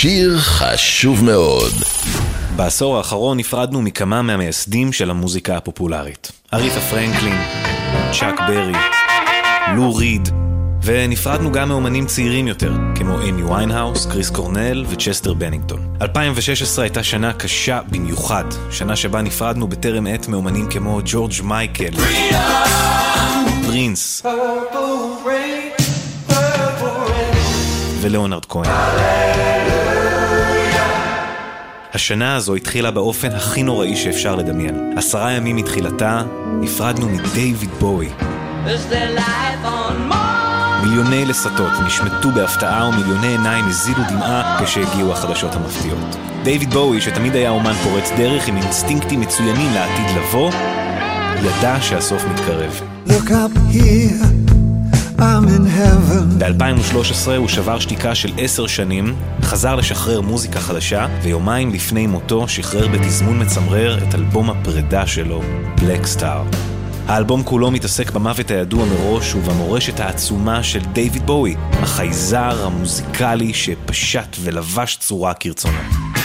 שיר חשוב מאוד. בעשור האחרון נפרדנו מכמה מהמייסדים של המוזיקה הפופולרית. אריתה פרנקלין, צ'אק ברי, לו ריד, ונפרדנו גם מאומנים צעירים יותר, כמו איימי ויינהאוס, קריס קורנל וצ'סטר בנינגטון. 2016 הייתה שנה קשה במיוחד, שנה שבה נפרדנו בטרם עת מאומנים כמו ג'ורג' מייקל, פרינס ולאונרד כהן. השנה הזו התחילה באופן הכי נוראי שאפשר לדמיין. עשרה ימים מתחילתה נפרדנו מדייוויד בואי. מיליוני לסתות נשמטו בהפתעה ומיליוני עיניים הזילו דמעה כשהגיעו החדשות המפתיעות. דיוויד בואי, שתמיד היה אומן פורץ דרך עם אינסטינקטים מצוינים לעתיד לבוא, ידע שהסוף מתקרב. Look up here. ב-2013 הוא שבר שתיקה של עשר שנים, חזר לשחרר מוזיקה חדשה, ויומיים לפני מותו שחרר בתזמון מצמרר את אלבום הפרידה שלו, בלק סטאר. האלבום כולו מתעסק במוות הידוע מראש ובמורשת העצומה של דיוויד בואי, החייזר המוזיקלי שפשט ולבש צורה כרצונו.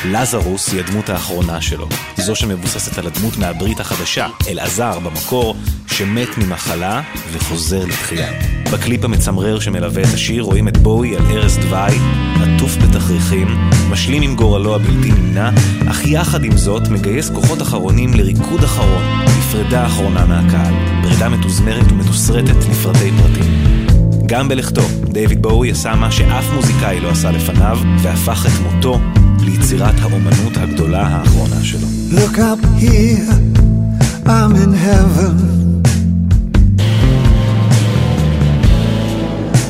לזרוס היא הדמות האחרונה שלו, זו שמבוססת על הדמות מהברית החדשה, אלעזר במקור, שמת ממחלה וחוזר לתחייה. בקליפ המצמרר שמלווה את השיר רואים את בואי על ערש דווי, עטוף בתכריכים, משלים עם גורלו הבלתי נמנע, אך יחד עם זאת מגייס כוחות אחרונים לריקוד אחרון, לפרידה אחרונה מהקהל, פרידה מתוזמרת ומתוסרטת לפרטי פרטים. גם בלכתו, דיוויד בואי עשה מה שאף מוזיקאי לא עשה לפניו, והפך את מותו ליצירת האומנות הגדולה האחרונה שלו. Look up here, I'm in heaven.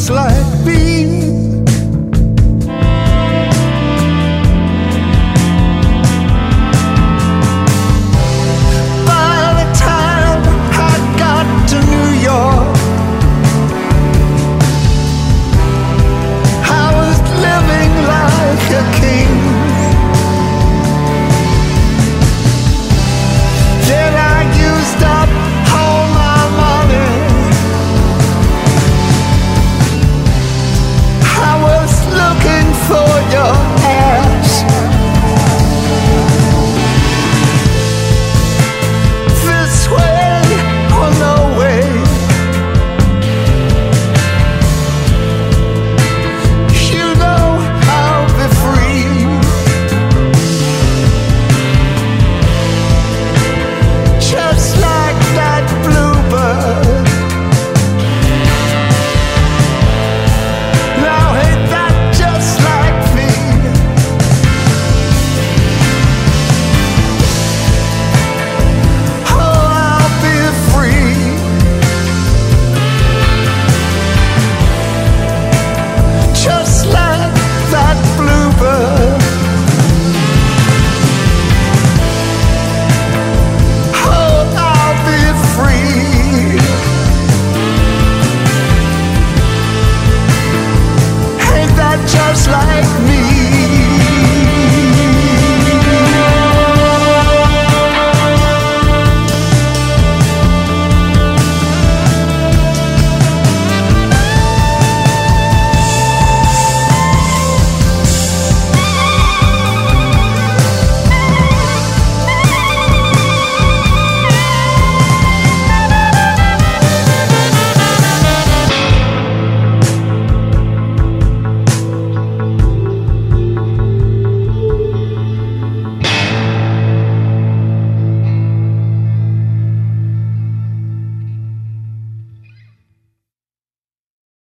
just like eh?